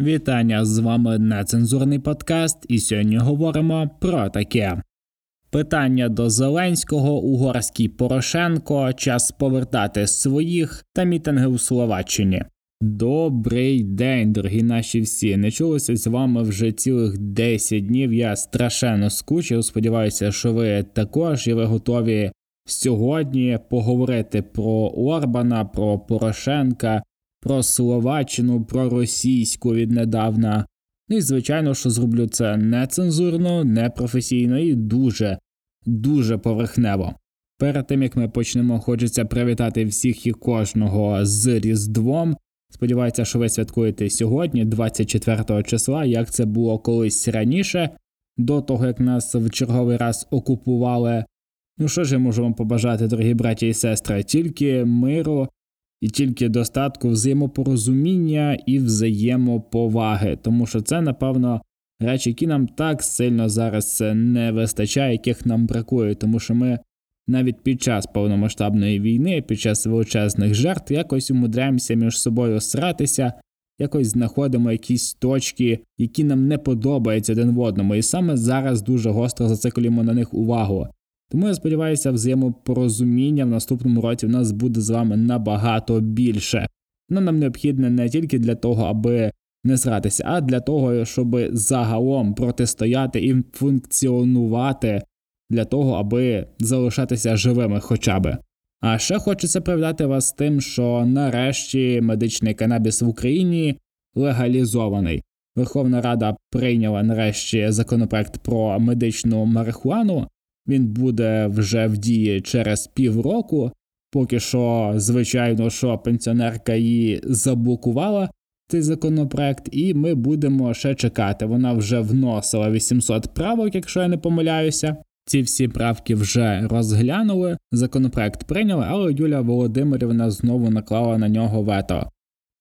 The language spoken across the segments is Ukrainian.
Вітання з вами нецензурний подкаст, і сьогодні говоримо про таке. Питання до Зеленського, угорський Порошенко, час повертати своїх та мітинги у Словаччині. Добрий день, дорогі наші всі. Не чулося з вами вже цілих 10 днів. Я страшенно скучив. Сподіваюся, що ви також і ви готові сьогодні поговорити про Орбана, про Порошенка, про Словаччину, про російську віднедавна. Ну і звичайно, що зроблю це нецензурно, непрофесійно і дуже, дуже поверхнево. Перед тим як ми почнемо, хочеться привітати всіх і кожного з Різдвом. Сподіваюся, що ви святкуєте сьогодні, 24 числа, як це було колись раніше, до того як нас в черговий раз окупували. Ну що ж я можу вам побажати, дорогі браті і сестри, тільки миру і тільки достатку взаємопорозуміння і взаємоповаги, тому що це, напевно, речі, які нам так сильно зараз не вистачає, яких нам бракує, тому що ми навіть під час повномасштабної війни, під час величезних жертв, якось умудряємося між собою сратися. Якось знаходимо якісь точки, які нам не подобаються один в одному, і саме зараз дуже гостро зациклюємо на них увагу. Тому я сподіваюся, взаємопорозуміння в наступному році в нас буде з вами набагато більше. Воно нам необхідне не тільки для того, аби не зратися, а для того, щоб загалом протистояти і функціонувати для того, аби залишатися живими хоча би. А ще хочеться привітати вас тим, що нарешті медичний канабіс в Україні легалізований. Верховна Рада прийняла нарешті законопроект про медичну марихуану. Він буде вже в дії через півроку. Поки що, звичайно, що пенсіонерка її заблокувала цей законопроект, і ми будемо ще чекати. Вона вже вносила 800 правок, якщо я не помиляюся. Ці всі правки вже розглянули. Законопроект прийняли, але Юлія Володимирівна знову наклала на нього вето.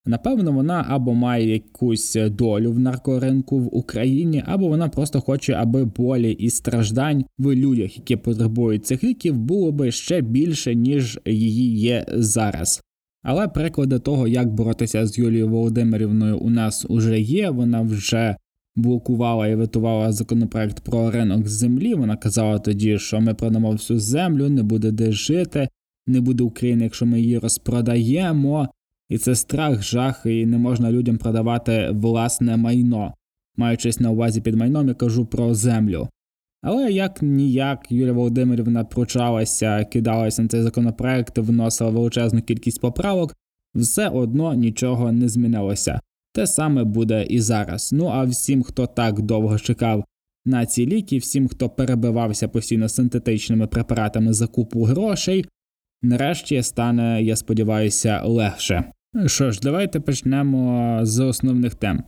Напевно, вона або має якусь долю в наркоринку в Україні, або вона просто хоче, аби болі і страждань в людях, які потребують цих ліків, було би ще більше, ніж її є зараз. Але приклади того, як боротися з Юлією Володимирівною, у нас уже є. Вона вже блокувала і витувала законопроект про ринок землі. Вона казала тоді, що ми продамо всю землю, не буде де жити, не буде України, якщо ми її розпродаємо. І це страх, жах, і не можна людям продавати власне майно. Маючись на увазі під майном, я кажу про землю. Але як ніяк Юлія Володимирівна пручалася, кидалася на цей законопроект, вносила величезну кількість поправок, все одно нічого не змінилося. Те саме буде і зараз. Ну а всім, хто так довго чекав на ці ліки, всім, хто перебивався постійно синтетичними препаратами закупу грошей, нарешті стане, я сподіваюся, легше. Що ж, давайте почнемо з основних тем.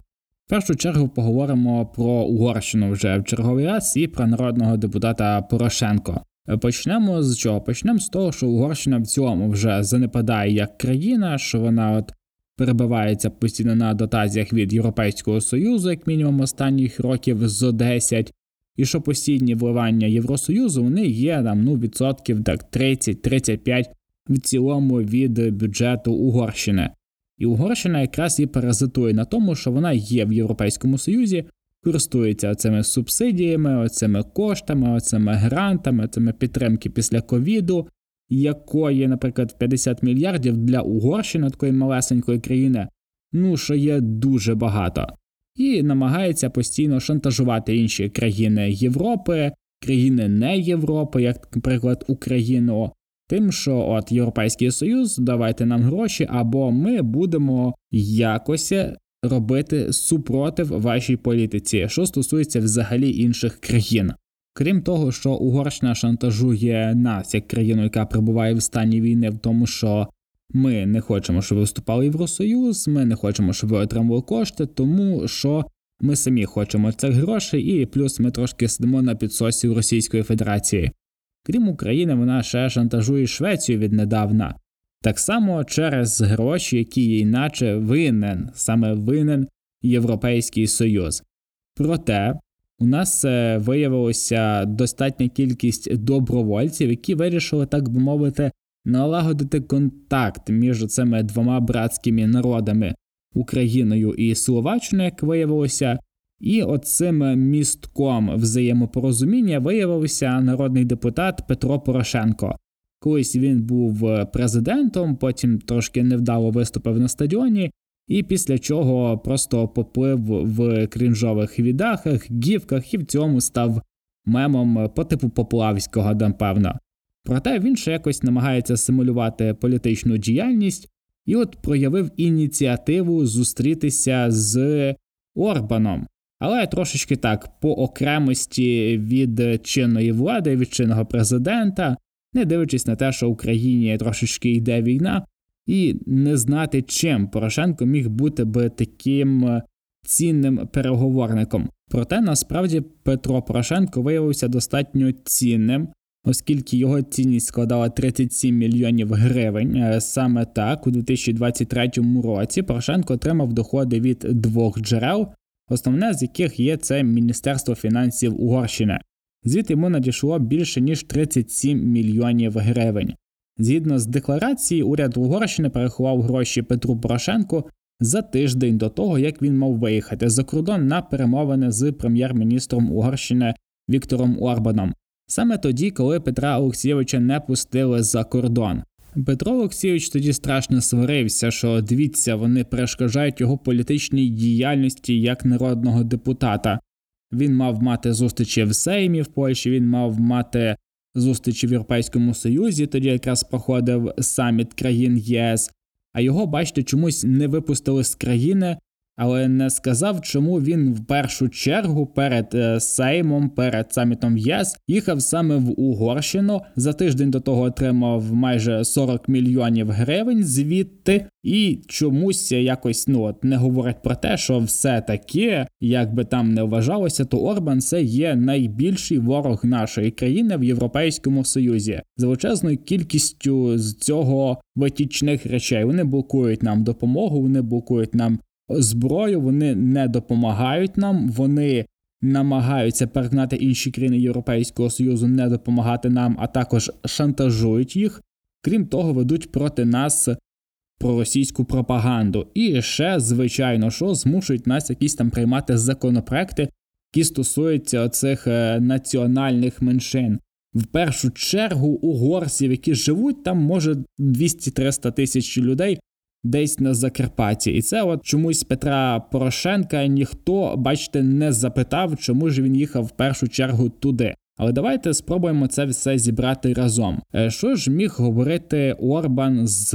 В першу чергу поговоримо про Угорщину вже в черговий раз і про народного депутата Порошенко. Почнемо з чого? Почнемо з того, що Угорщина в цілому вже занепадає як країна, що вона от перебивається постійно на дотаціях від Європейського Союзу, як мінімум останніх років з 10, і що постійні вливання Євросоюзу вони є там ну відсотків так 30-35 в цілому від бюджету Угорщини. І Угорщина якраз і паразитує на тому, що вона є в Європейському Союзі, користується цими субсидіями, оцими коштами, оцими грантами, цими підтримки після ковіду, якої, наприклад, 50 мільярдів для Угорщини, такої малесенької країни, ну що є дуже багато, і намагається постійно шантажувати інші країни Європи, країни не Європи, як, наприклад, Україну тим, що от Європейський Союз, давайте нам гроші, або ми будемо якось робити супротив вашій політиці, що стосується взагалі інших країн. Крім того, що Угорщина шантажує нас як країну, яка перебуває в стані війни, в тому, що ми не хочемо, щоб ви вступали в Євросоюз, ми не хочемо, щоб ви отримували кошти, тому що ми самі хочемо цих грошей, і плюс ми трошки сидимо на підсосі Російської Федерації. Крім України, вона ще шантажує Швецію віднедавна, так само через гроші, які їй наче винен, саме винен Європейський Союз. Проте у нас е, виявилося достатня кількість добровольців, які вирішили, так би мовити, налагодити контакт між цими двома братськими народами Україною і Словаччиною, як виявилося. І оцим містком взаємопорозуміння виявився народний депутат Петро Порошенко. Колись він був президентом, потім трошки невдало виступив на стадіоні, і після чого просто поплив в крінжових відахах, гівках і в цьому став мемом по типу Поплавського, напевно. Проте він ще якось намагається симулювати політичну діяльність і от проявив ініціативу зустрітися з Орбаном. Але трошечки так по окремості від чинної влади, від чинного президента, не дивлячись на те, що Україні трошечки йде війна, і не знати, чим Порошенко міг бути би таким цінним переговорником. Проте насправді Петро Порошенко виявився достатньо цінним, оскільки його цінність складала 37 мільйонів гривень. Е, саме так у 2023 році Порошенко отримав доходи від двох джерел, основне з яких є це Міністерство фінансів Угорщини. Звідти йому надійшло більше ніж 37 мільйонів гривень. Згідно з декларації, уряд Угорщини переховав гроші Петру Порошенку за тиждень до того, як він мав виїхати за кордон на перемовини з прем'єр-міністром Угорщини Віктором Орбаном, саме тоді, коли Петра Олексійовича не пустили за кордон. Петро Олексійович тоді страшно сварився, що дивіться, вони перешкоджають його політичній діяльності як народного депутата. Він мав мати зустрічі в Сеймі в Польщі, він мав мати зустрічі в Європейському Союзі, тоді якраз проходив саміт країн ЄС а його, бачите, чомусь не випустили з країни, але не сказав, чому він в першу чергу перед е, Сеймом, перед самітом ЄС їхав саме в Угорщину. За тиждень до того отримав майже 40 мільйонів гривень звідти, і чомусь якось ну от не говорять про те, що все таки, як би там не вважалося, то Орбан це є найбільший ворог нашої країни в Європейському Союзі з величезною кількістю з цього витічних речей. Вони блокують нам допомогу, вони блокують нам зброю, вони не допомагають нам, вони намагаються переконати інші країни Європейського Союзу не допомагати нам, а також шантажують їх. Крім того, ведуть проти нас проросійську пропаганду. І ще, звичайно, що змушують нас якісь там приймати законопроекти, які стосуються цих е, національних меншин. В першу чергу угорців, які живуть там, може 200-300 тисяч людей, десь на Закарпатті. І це от чомусь Петра Порошенка ніхто, бачите, не запитав, чому ж він їхав в першу чергу туди. Але давайте спробуємо це все зібрати разом. Е, що ж міг говорити Орбан з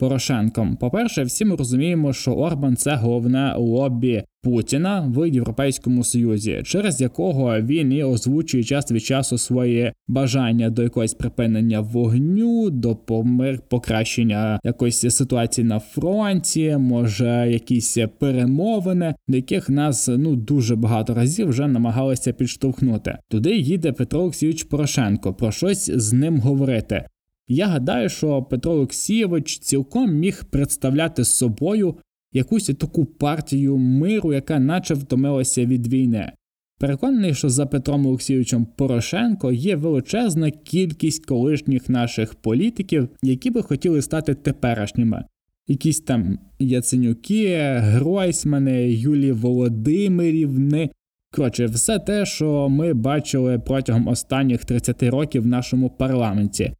Порошенком? По перше, всі ми розуміємо, що Орбан це головне лобі Путіна в Європейському Союзі, через якого він і озвучує час від часу своє бажання до якогось припинення вогню, до помир покращення якоїсь ситуації на фронті, може якісь перемовини, до яких нас ну дуже багато разів вже намагалися підштовхнути. Туди їде Петро Олексійович Порошенко про щось з ним говорити. Я гадаю, що Петро Олексійович цілком міг представляти собою якусь таку партію миру, яка наче втомилася від війни. Переконаний, що за Петром Олексійовичем Порошенко є величезна кількість колишніх наших політиків, які би хотіли стати теперішніми. Якісь там Яценюки, Гройсмани, Юлії Володимирівни. Коротше, все те, що ми бачили протягом останніх 30 років в нашому парламенті.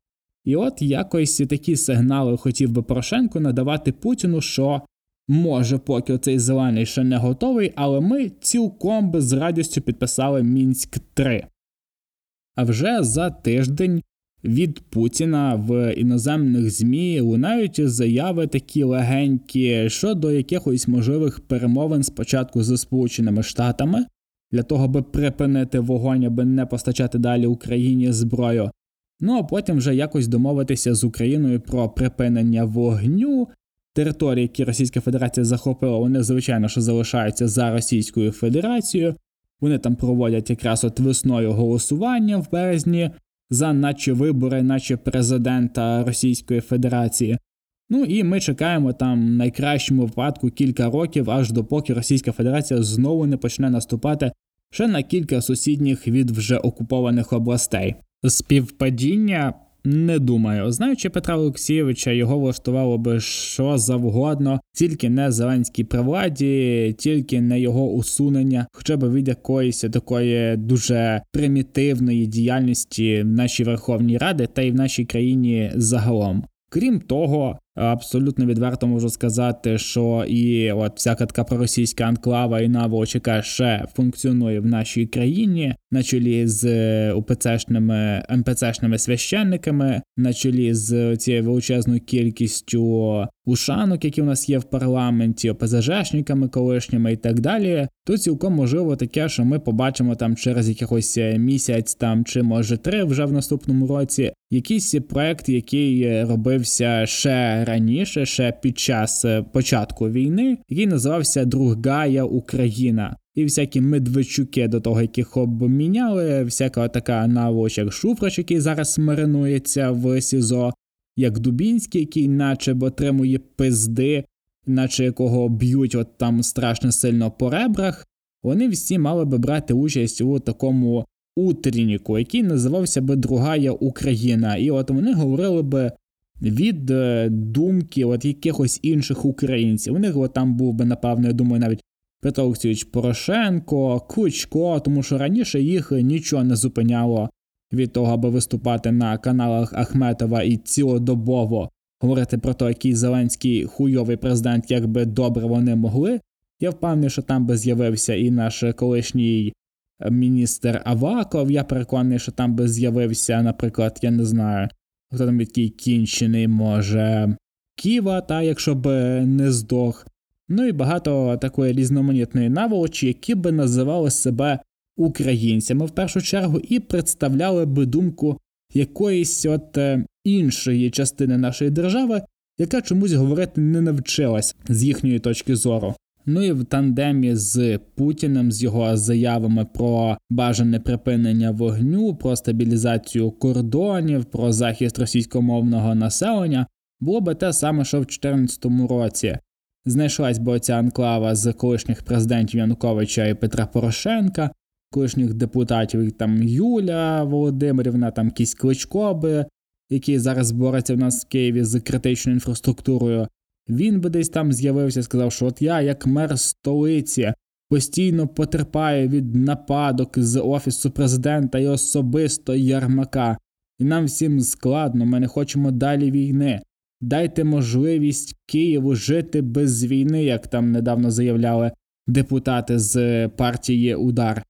І от якось такі сигнали хотів би Порошенко надавати Путіну, що Може, поки цей зелений ще не готовий, але ми цілком би з радістю підписали Мінськ 3. А вже за тиждень від Путіна в іноземних ЗМІ лунають заяви такі легенькі щодо якихось можливих перемовин спочатку зі Сполученими Штатами для того, аби припинити вогонь, аби не постачати далі Україні зброю. Ну а потім вже якось домовитися з Україною про припинення вогню території, які Російська Федерація захопила, вони звичайно що залишаються за Російською Федерацією. Вони там проводять якраз от весною голосування в березні за наче вибори, наче президента Російської Федерації. Ну і ми чекаємо там в найкращому випадку кілька років, аж допоки Російська Федерація знову не почне наступати ще на кілька сусідніх від вже окупованих областей. Співпадіння Не думаю, знаючи Петра Олексійовича, його влаштувало би що завгодно, тільки не Зеленській при владі, тільки не його усунення, хоча б від якоїсь такої дуже примітивної діяльності в нашій Верховній Раді та й в нашій країні загалом. Крім того, абсолютно відверто можу сказати, що і от всяка така проросійська анклава і наволоч, ще функціонує в нашій країні, на чолі з е, УПЦшними МПЦшними священниками, на чолі з цією величезною кількістю ушанок, які у нас є в парламенті, ОПЗЖшниками колишніми і так далі, то цілком можливо таке, що ми побачимо там через якихось е, місяць, там чи може три вже в наступному році, якийсь проект, який е, робився ще раніше, ще під час е, початку війни, який називався Другая Україна. І всякі медведчуки до того, яких обміняли, всяка така наволоч, як Шуфрач, який зараз маринується в СІЗО, як Дубінський, який наче б отримує пизди, наче якого б'ють от там страшно сильно по ребрах. Вони всі мали би брати участь у такому утренніку, який називався би Другая Україна. І от вони говорили би від е, думки от якихось інших українців. У них от там був би, напевно, я думаю, навіть Петро Олексійович Порошенко, Кличко, тому що раніше їх нічого не зупиняло від того, аби виступати на каналах Ахметова і цілодобово говорити про те, який Зеленський хуйовий президент, як би добре вони могли. Я впевнений, що там би з'явився і наш колишній міністр Аваков. Я переконаний, що там би з'явився, наприклад, я не знаю, хто там який кінчений може Ківа, та якщо б не здох. Ну і багато такої різноманітної наволочі, які би називали себе українцями в першу чергу і представляли би думку якоїсь от е, іншої частини нашої держави, яка чомусь говорити не навчилась з їхньої точки зору. Ну і в тандемі з Путіним, з його заявами про бажане припинення вогню, про стабілізацію кордонів, про захист російськомовного населення, було би те саме, що в 2014 році. Знайшлась би оця анклава з колишніх президентів Януковича і Петра Порошенка, колишніх депутатів, там Юля Володимирівна, там якісь Кличко би, який зараз бореться в нас в Києві з критичною інфраструктурою. Він би десь там з'явився, сказав, що от я, як мер столиці, постійно потерпаю від нападок з офісу президента і особисто Ярмака. І нам всім складно, ми не хочемо далі війни. Дайте можливість Києву жити без війни, як там недавно заявляли депутати з партії Удар.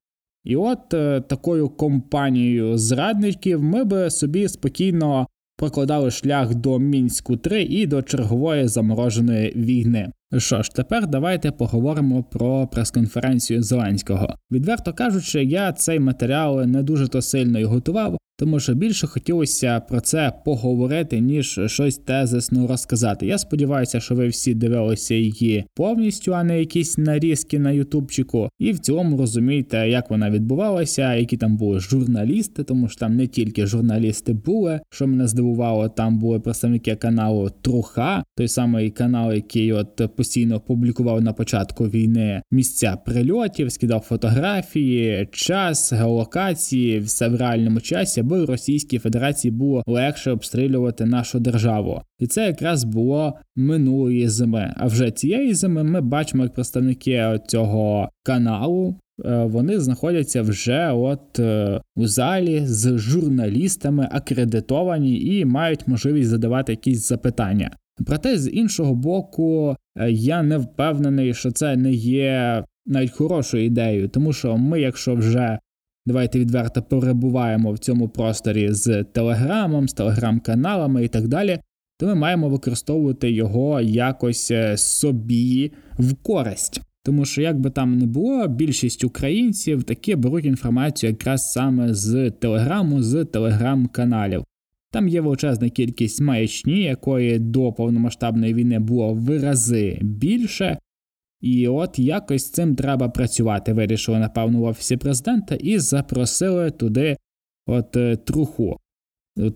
І от е, такою компанією зрадників ми би собі спокійно прокладали шлях до мінську 3 і до чергової замороженої війни. Що ж, тепер давайте поговоримо про прес-конференцію Зеленського. Відверто кажучи, я цей матеріал не дуже то сильно і готував, тому що більше хотілося про це поговорити, ніж щось тезисно розказати. Я сподіваюся, що ви всі дивилися її повністю, а не якісь нарізки на ютубчику, і в цілому розумієте, як вона відбувалася, які там були журналісти, тому що там не тільки журналісти були. Що мене здивувало, там були представники каналу Труха, той самий канал, який от постійно публікував на початку війни місця прильотів, скидав фотографії, час, геолокації, все в реальному часі аби Російській Федерації було легше обстрілювати нашу державу, і це якраз було минулої зими. А вже цієї зими ми бачимо, як представники цього каналу. Е, вони знаходяться вже от е, у залі з журналістами акредитовані і мають можливість задавати якісь запитання. Проте з іншого боку, е, я не впевнений, що це не є навіть хорошою ідеєю, тому що ми, якщо вже давайте відверто перебуваємо в цьому просторі з телеграмом, з телеграм-каналами і так далі, то ми маємо використовувати його якось е, собі в користь. Тому що, як би там не було, більшість українців таки беруть інформацію якраз саме з телеграму, з телеграм-каналів. Там є величезна кількість маячні, якої до повномасштабної війни було в рази більше, і от якось з цим треба працювати. Вирішили, напевно, в офісі президента і запросили туди от е, труху.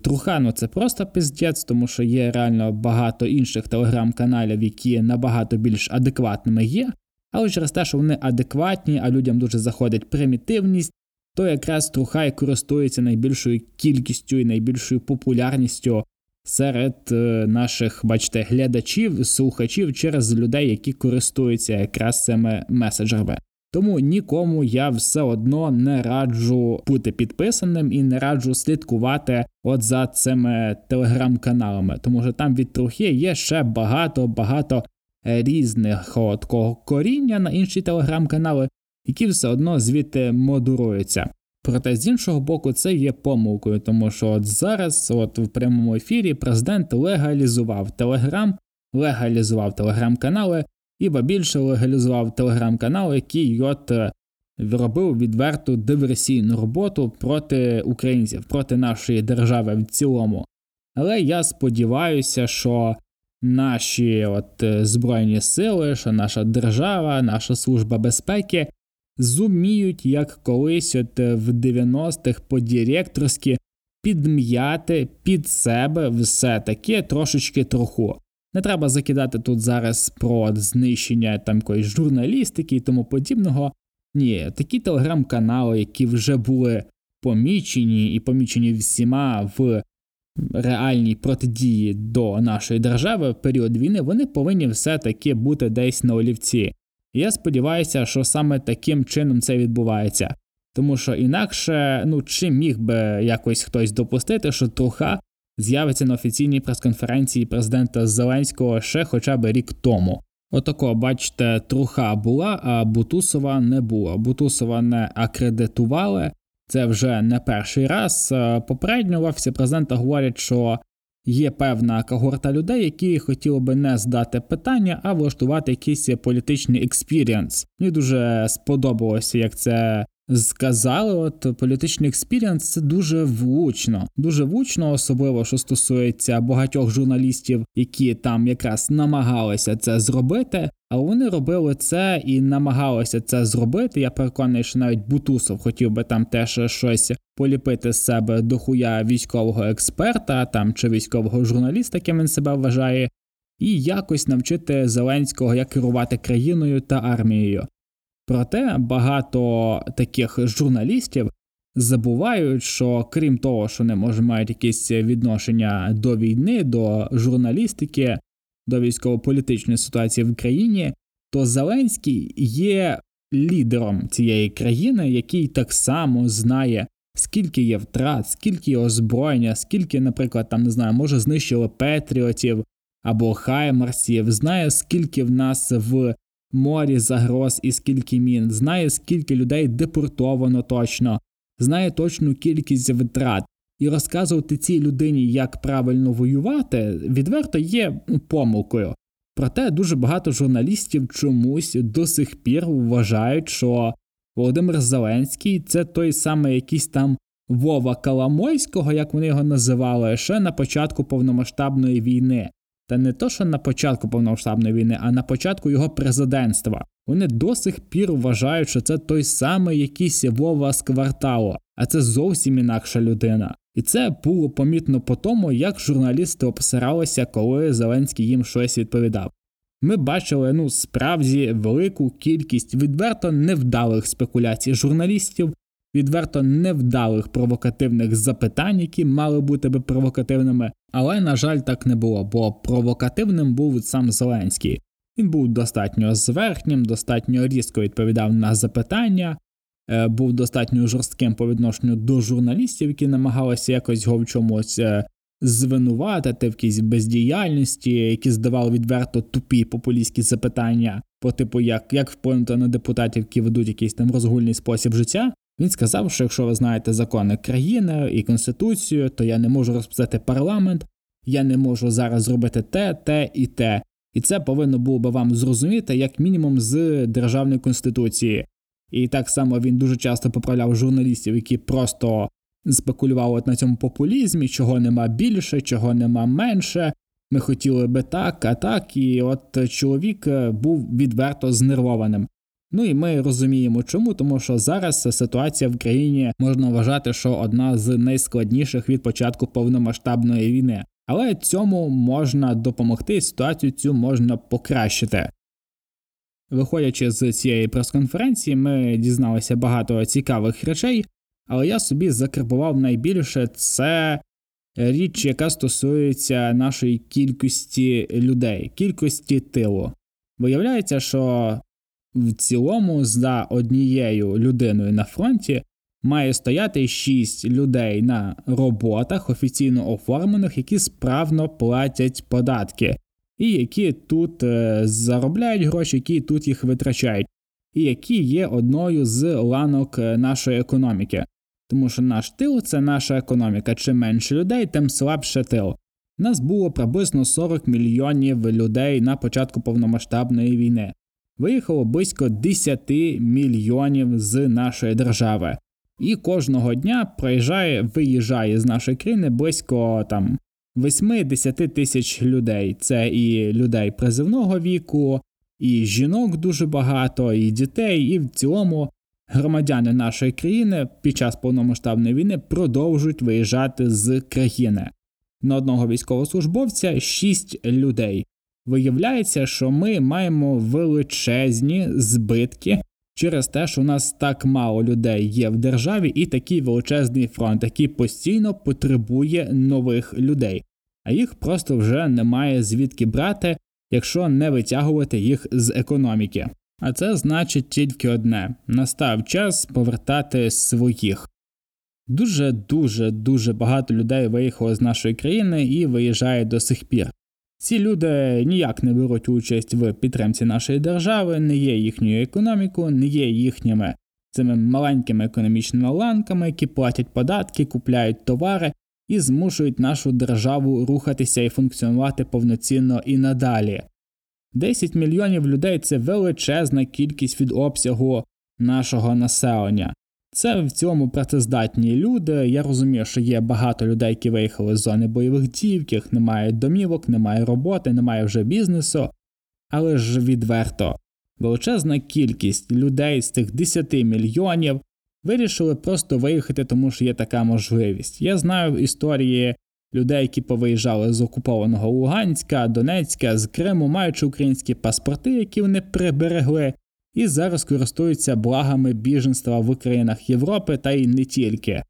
Труха, ну це просто пиздець, тому що є реально багато інших телеграм-каналів, які набагато більш адекватними є. Але через те, що вони адекватні, а людям дуже заходить примітивність, то якраз Трухай користується найбільшою кількістю і найбільшою популярністю серед е, наших, бачите, глядачів, слухачів через людей, які користуються якраз цими меседжерами. Тому нікому я все одно не раджу бути підписаним і не раджу слідкувати от за цими телеграм-каналами, тому що там від трохи є ще багато-багато різних от коріння на інші телеграм-канали, які все одно звідти модеруються. Проте з іншого боку, це є помилкою, тому що от зараз, от в прямому ефірі, президент легалізував Телеграм, легалізував телеграм-канали і ба більше легалізував телеграм-канал, який от е, робив відверту диверсійну роботу проти українців, проти нашої держави в цілому. Але я сподіваюся, що наші от е, збройні сили, що наша держава, наша служба безпеки зуміють, як колись от е, в 90-х по-директорськи підм'яти під себе все таке трошечки троху. Не треба закидати тут зараз про знищення там якоїсь журналістики і тому подібного. Ні, такі телеграм-канали, які вже були помічені і помічені всіма в реальній протидії до нашої держави в період війни, вони повинні все-таки бути десь на олівці. Я сподіваюся, що саме таким чином це відбувається. Тому що інакше, ну чи міг би якось хтось допустити, що Труха з'явиться на офіційній прес-конференції президента Зеленського ще хоча б рік тому. Отако, бачите, труха була, а Бутусова не було. Бутусова не акредитували. Це вже не перший раз. Е, попередньо в офісі президента говорять, що є певна когорта людей, які хотіли би не здати питання, а влаштувати якийсь політичний experience. Мені дуже сподобалося, як це сказали, от політичний experience це дуже влучно, дуже влучно, особливо що стосується багатьох журналістів, які там якраз намагалися це зробити. А вони робили це і намагалися це зробити. Я переконаний, що навіть Бутусов хотів би там теж щось поліпити з себе до хуя військового експерта, там чи військового журналіста, яким він себе вважає, і якось навчити Зеленського як керувати країною та армією. Проте багато таких журналістів забувають, що крім того, що не може мають якісь відношення до війни, до журналістики, до військово-політичної ситуації в країні, то Зеленський є лідером цієї країни, який так само знає. Скільки є втрат, скільки є озброєння, скільки, наприклад, там не знаю, може знищили Петріотів або Хаймарсів, знає, скільки в нас в морі загроз і скільки мін, знає, скільки людей депортовано точно, знає точну кількість витрат. І розказувати цій людині, як правильно воювати, відверто є помилкою. Проте дуже багато журналістів чомусь до сих пір вважають, що Володимир Зеленський це той самий якийсь там Вова Каламойського, як вони його називали, ще на початку повномасштабної війни. Та не то, що на початку повномасштабної війни, а на початку його президентства. Вони до сих пір вважають, що це той самий якийсь Вова з кварталу, а це зовсім інакша людина. І це було помітно по тому, як журналісти обсиралися, коли Зеленський їм щось відповідав. Ми бачили ну справді велику кількість відверто невдалих спекуляцій журналістів, відверто невдалих провокативних запитань, які мали бути би провокативними, але, на жаль, так не було, бо провокативним був сам Зеленський. Він був достатньо зверхнім, достатньо різко відповідав на запитання, е, був достатньо жорстким по відношенню до журналістів, які намагалися якось його в чомусь е, звинуватити в якійсь бездіяльності, які здавали відверто тупі популістські запитання, по типу, як як вплинути на депутатів, які ведуть якийсь там розгульний спосіб життя. Він сказав, що якщо ви знаєте закони країни і конституцію, то я не можу розписати парламент, я не можу зараз зробити те, те і те. І це повинно було би вам зрозуміти, як мінімум, з державної конституції. І так само він дуже часто поправляв журналістів, які просто спекулювали на цьому популізмі, чого нема більше, чого нема менше. Ми хотіли би так, а так, і от чоловік був відверто знервованим. Ну і ми розуміємо, чому, тому що зараз ситуація в країні можна вважати, що одна з найскладніших від початку повномасштабної війни, але цьому можна допомогти, ситуацію цю можна покращити. Виходячи з цієї прес-конференції, ми дізналися багато цікавих речей. Але я собі закарбував найбільше це річ, яка стосується нашої кількості людей, кількості тилу. Виявляється, що в цілому за однією людиною на фронті має стояти 6 людей на роботах, офіційно оформлених, які справно платять податки, і які тут е, заробляють гроші, які тут їх витрачають, і які є одною з ланок е, нашої економіки. Тому що наш тил це наша економіка. Чим менше людей, тим слабше тил. Нас було приблизно 40 мільйонів людей на початку повномасштабної війни. Виїхало близько 10 мільйонів з нашої держави, і кожного дня проїжджає, виїжджає з нашої країни близько там 8-10 тисяч людей. Це і людей призивного віку, і жінок дуже багато, і дітей, і в цілому громадяни нашої країни під час повномасштабної війни продовжують виїжджати з країни. На одного військовослужбовця 6 людей. Виявляється, що ми маємо величезні збитки через те, що у нас так мало людей є в державі, і такий величезний фронт, який постійно потребує нових людей, а їх просто вже немає звідки брати, якщо не витягувати їх з економіки. А це значить тільки одне: настав час повертати своїх. Дуже дуже дуже багато людей виїхало з нашої країни і виїжджає до сих пір. Ці люди ніяк не беруть участь в підтримці нашої держави, не є їхньою економікою, не є їхніми цими маленькими економічними ланками, які платять податки, купляють товари і змушують нашу державу рухатися і функціонувати повноцінно і надалі. 10 мільйонів людей це величезна кількість від обсягу нашого населення. Це в цьому працездатні люди. Я розумію, що є багато людей, які виїхали з зони бойових дій, в яких немає домівок, немає роботи, немає вже бізнесу. Але ж відверто, величезна кількість людей з тих 10 мільйонів вирішили просто виїхати, тому що є така можливість. Я знаю історії людей, які повиїжджали з окупованого Луганська, Донецька, з Криму, маючи українські паспорти, які вони приберегли і зараз користуються благами біженства в країнах Європи та й не тільки.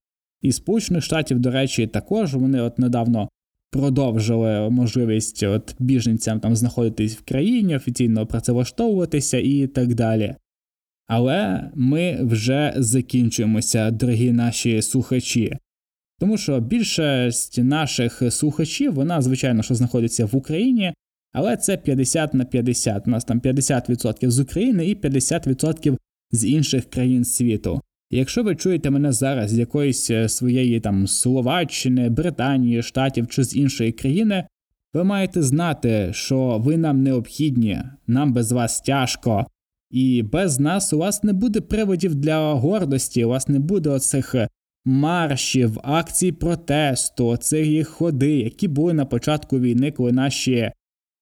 І Сполучених Штатів, до речі, також вони от недавно продовжили можливість от біженцям там знаходитись в країні, офіційно працевлаштовуватися і так далі. Але ми вже закінчуємося, дорогі наші слухачі. Тому що більшість наших слухачів, вона, звичайно, що знаходиться в Україні, але це 50 на 50. У нас там 50% з України і 50% з інших країн світу. Якщо ви чуєте мене зараз з якоїсь е, своєї там Словаччини, Британії, Штатів чи з іншої країни, ви маєте знати, що ви нам необхідні, нам без вас тяжко, і без нас у вас не буде приводів для гордості, у вас не буде оцих маршів, акцій протесту, цих ходи, які були на початку війни, коли наші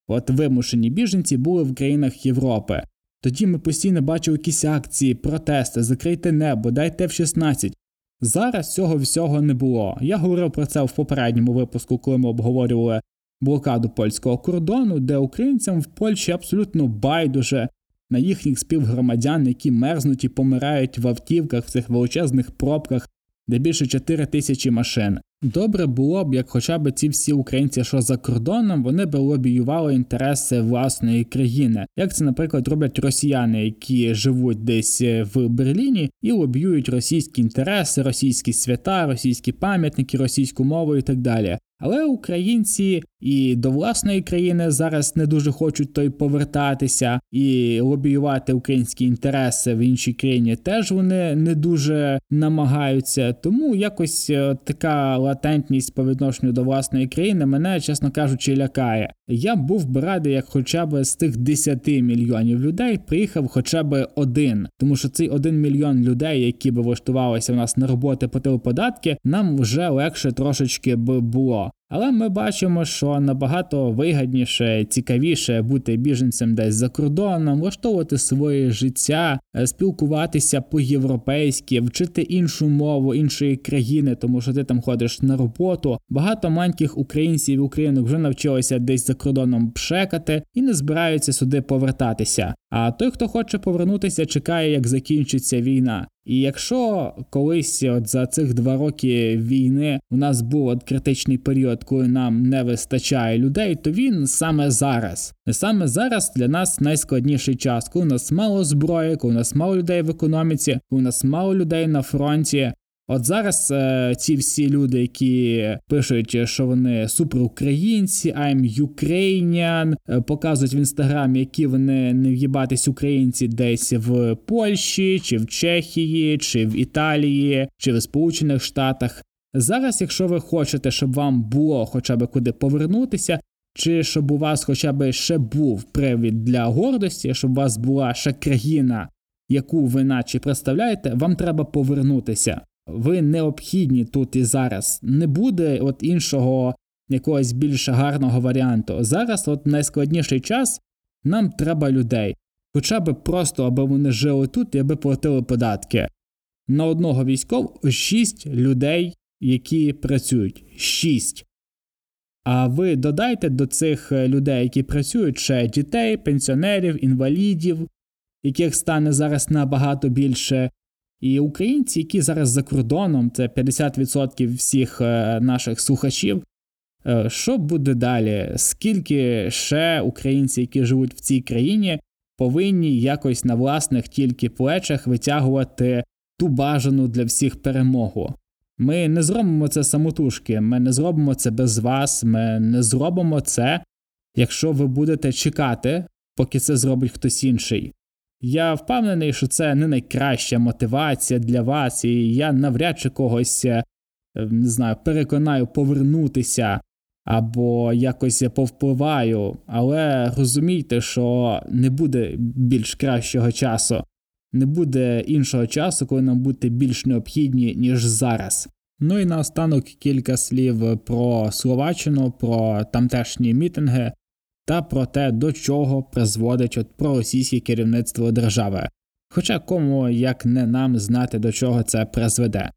От вимушені біженці були в країнах Європи. Тоді ми постійно бачили якісь акції, протести, закрийте небо, дайте F-16. Зараз цього всього не було. Я говорив про це в попередньому випуску, коли ми обговорювали блокаду польського кордону, де українцям в Польщі абсолютно байдуже на їхніх співгромадян, які мерзнуть і помирають в автівках в цих величезних пробках, де більше 4 тисячі машин. Добре було б, як хоча б ці всі українці, що за кордоном, вони б лобіювали інтереси власної країни, як це, наприклад, роблять росіяни, які живуть десь е, в Берліні і лобіюють російські інтереси, російські свята, російські пам'ятники, російську мову і так далі. Але українці і до власної країни зараз не дуже хочуть той повертатися і лобіювати українські інтереси в іншій країні. Теж вони не дуже намагаються. Тому якось е, така латентність по відношенню до власної країни мене, чесно кажучи, лякає. Я був би радий, як хоча б з тих 10 мільйонів людей приїхав хоча б один, тому що цей один мільйон людей, які би влаштувалися в нас на роботи по податки, нам вже легше трошечки би було. Але ми бачимо, що набагато вигідніше, цікавіше бути біженцем десь за кордоном, влаштовувати своє життя, е, спілкуватися по-європейськи, вчити іншу мову іншої країни, тому що ти там ходиш на роботу. Багато маленьких українців і українок вже навчилися десь за кордоном пшекати і не збираються сюди повертатися. А той, хто хоче повернутися, чекає, як закінчиться війна. І якщо колись от за цих два роки війни у нас був от критичний період, коли нам не вистачає людей, то він саме зараз. Саме зараз для нас найскладніший час, коли у нас мало зброї, коли у нас мало людей в економіці, коли у нас мало людей на фронті. От зараз е, ці всі люди, які пишуть, що вони суперукраїнці, I'm Ukrainian, е, показують в інстаграмі, які вони не в'їбатись українці десь в Польщі, чи в Чехії, чи в Італії, чи в Сполучених Штатах. Зараз, якщо ви хочете, щоб вам було хоча б куди повернутися, чи щоб у вас хоча б ще був привід для гордості, щоб у вас була ще країна, яку ви наче представляєте, вам треба повернутися ви необхідні тут і зараз. Не буде от іншого якогось більш гарного варіанту. Зараз, от найскладніший час, нам треба людей. Хоча б просто, аби вони жили тут і аби платили податки. На одного військового шість людей, які працюють. Шість. А ви додайте до цих людей, які працюють, ще дітей, пенсіонерів, інвалідів, яких стане зараз набагато більше, і українці, які зараз за кордоном, це 50% всіх е, наших слухачів. Е, що буде далі? Скільки ще українці, які живуть в цій країні, повинні якось на власних тільки плечах витягувати ту бажану для всіх перемогу? Ми не зробимо це самотужки, ми не зробимо це без вас, ми не зробимо це, якщо ви будете чекати, поки це зробить хтось інший. Я впевнений, що це не найкраща мотивація для вас, і я навряд чи когось е, не знаю, переконаю повернутися або якось повпливаю, але розумійте, що не буде більш кращого часу, не буде іншого часу, коли нам бути більш необхідні, ніж зараз. Ну і наостанок кілька слів про Словаччину, про тамтешні мітинги та про те, до чого призводить от проросійське керівництво держави. Хоча кому як не нам знати, до чого це призведе.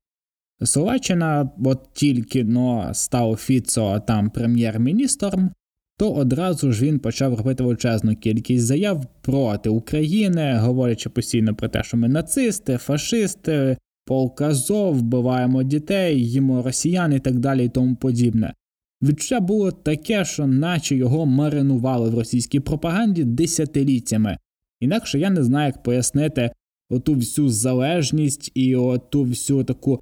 Словаччина, от тільки но став Фіцо там прем'єр-міністром, то одразу ж він почав робити величезну кількість заяв проти України, говорячи постійно про те, що ми нацисти, фашисти, полк Азов, вбиваємо дітей, їмо росіян і так далі і тому подібне. Відчуття було таке, що наче його маринували в російській пропаганді десятиліттями. Інакше я не знаю, як пояснити оту всю залежність і оту всю таку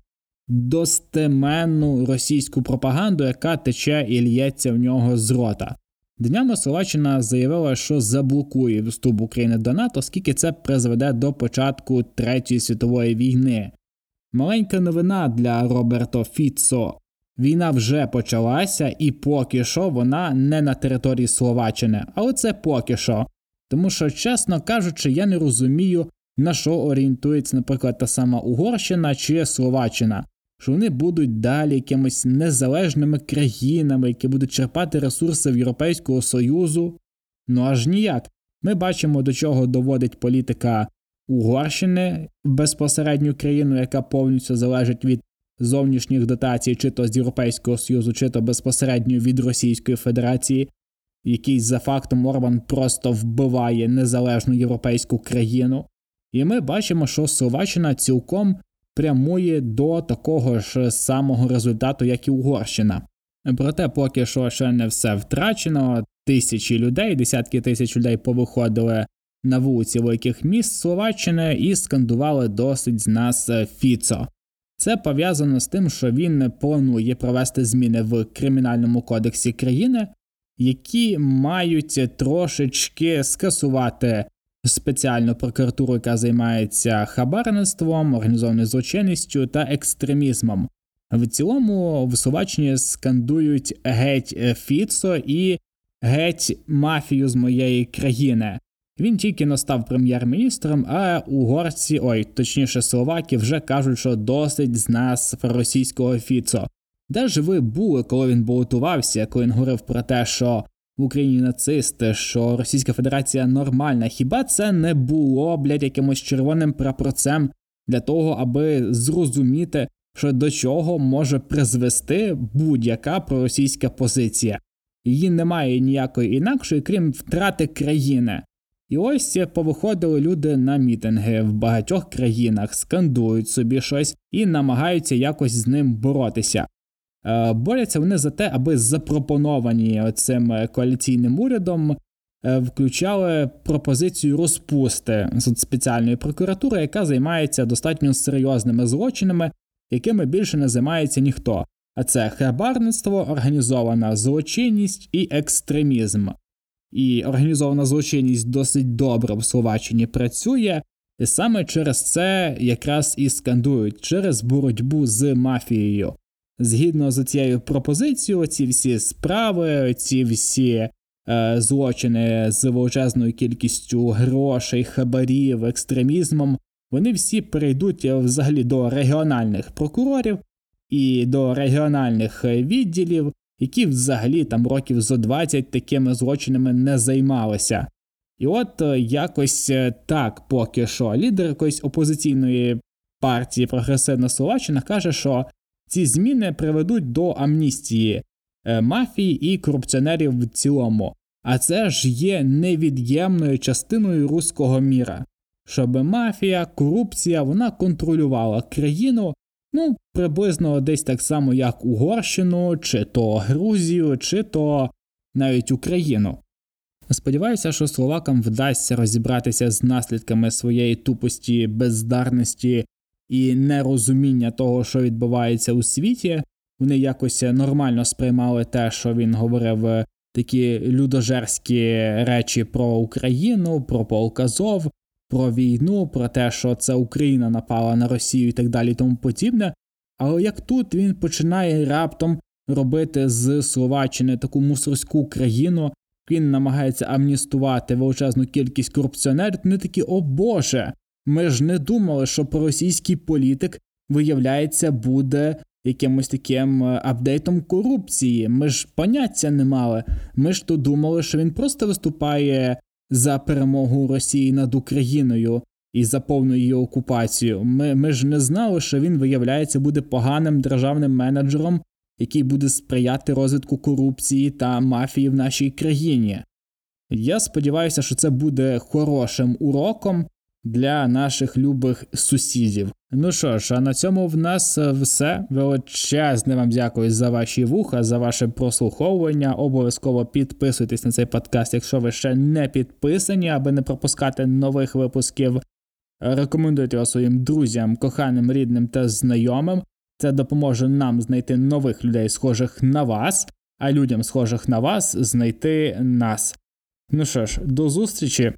достеменну російську пропаганду, яка тече і л'ється в нього з рота. Днями Словаччина заявила, що заблокує вступ України до НАТО, оскільки це призведе до початку Третьої світової війни. Маленька новина для Роберто Фіцо. Війна вже почалася, і поки що вона не на території Словаччини, але це поки що. Тому що, чесно кажучи, я не розумію, на що орієнтується, наприклад, та сама Угорщина чи Словаччина, що вони будуть далі якимись незалежними країнами, які будуть черпати ресурси в Європейського Союзу. Ну аж ніяк. Ми бачимо, до чого доводить політика Угорщини безпосередню країну, яка повністю залежить від зовнішніх дотацій, чи то з Європейського Союзу, чи то безпосередньо від Російської Федерації, який за фактом Орбан просто вбиває незалежну європейську країну. І ми бачимо, що Словаччина цілком прямує до такого ж самого результату, як і Угорщина. Проте, поки що ще не все втрачено. Тисячі людей, десятки тисяч людей повиходили на вулиці великих міст Словаччини і скандували досить з нас Фіцо. Це пов'язано з тим, що він планує провести зміни в кримінальному кодексі країни, які мають трошечки скасувати спеціальну прокуратуру, яка займається хабарництвом, організованою злочинністю та екстремізмом. В цілому в Словаччині скандують геть Фіцо і геть мафію з моєї країни. Він тільки не став прем'єр-міністром, а угорці, ой, точніше, словаки, вже кажуть, що досить з нас російського Фіцо. Де ж ви були, коли він балотувався, коли він говорив про те, що в Україні нацисти, що Російська Федерація нормальна? Хіба це не було, блядь, якимось червоним прапорцем для того, аби зрозуміти, що до чого може призвести будь-яка проросійська позиція? Її немає ніякої інакшої, крім втрати країни. І ось повиходили люди на мітинги в багатьох країнах, скандують собі щось і намагаються якось з ним боротися. Е, борються вони за те, аби запропоновані цим коаліційним урядом е, включали пропозицію розпусти спеціальної прокуратури, яка займається достатньо серйозними злочинами, якими більше не займається ніхто. А це хабарництво, організована злочинність і екстремізм. І організована злочинність досить добре в Словаччині працює, і саме через це якраз і скандують через боротьбу з мафією. Згідно з цією пропозицією, ці всі справи, ці всі е, злочини з величезною кількістю грошей, хабарів, екстремізмом, вони всі перейдуть взагалі до регіональних прокурорів і до регіональних відділів, які взагалі там років зо 20 такими злочинами не займалися. І от е, якось е, так поки що лідер якоїсь опозиційної партії Прогресивна Словаччина каже, що ці зміни приведуть до амністії е, мафії і корупціонерів в цілому. А це ж є невід'ємною частиною руського міра, щоб мафія, корупція вона контролювала країну, ну приблизно десь так само, як Угорщину, чи то Грузію, чи то навіть Україну. Сподіваюся, що словакам вдасться розібратися з наслідками своєї тупості, бездарності і нерозуміння того, що відбувається у світі. Вони якось нормально сприймали те, що він говорив такі людожерські речі про Україну, про полк Азов, про війну, про те, що це Україна напала на Росію і так далі, тому подібне. Але як тут він починає раптом робити з Словаччини таку мусорську країну, він намагається амністувати величезну кількість корупціонерів, вони такі, о Боже, ми ж не думали, що проросійський політик, виявляється, буде якимось таким е, апдейтом корупції. Ми ж поняття не мали. Ми ж то думали, що він просто виступає за перемогу Росії над Україною і за повну її окупацію. Ми, Ми ж не знали, що він, виявляється, буде поганим державним менеджером, який буде сприяти розвитку корупції та мафії в нашій країні. Я сподіваюся, що це буде хорошим уроком для наших любих сусідів. Ну що ж, а на цьому в нас все. Величезне вам дякую за ваші вуха, за ваше прослуховування. Обов'язково підписуйтесь на цей подкаст, якщо ви ще не підписані, аби не пропускати нових випусків. Рекомендуйте його своїм друзям, коханим, рідним та знайомим. Це допоможе нам знайти нових людей, схожих на вас, а людям, схожих на вас, знайти нас. Ну що ж, до зустрічі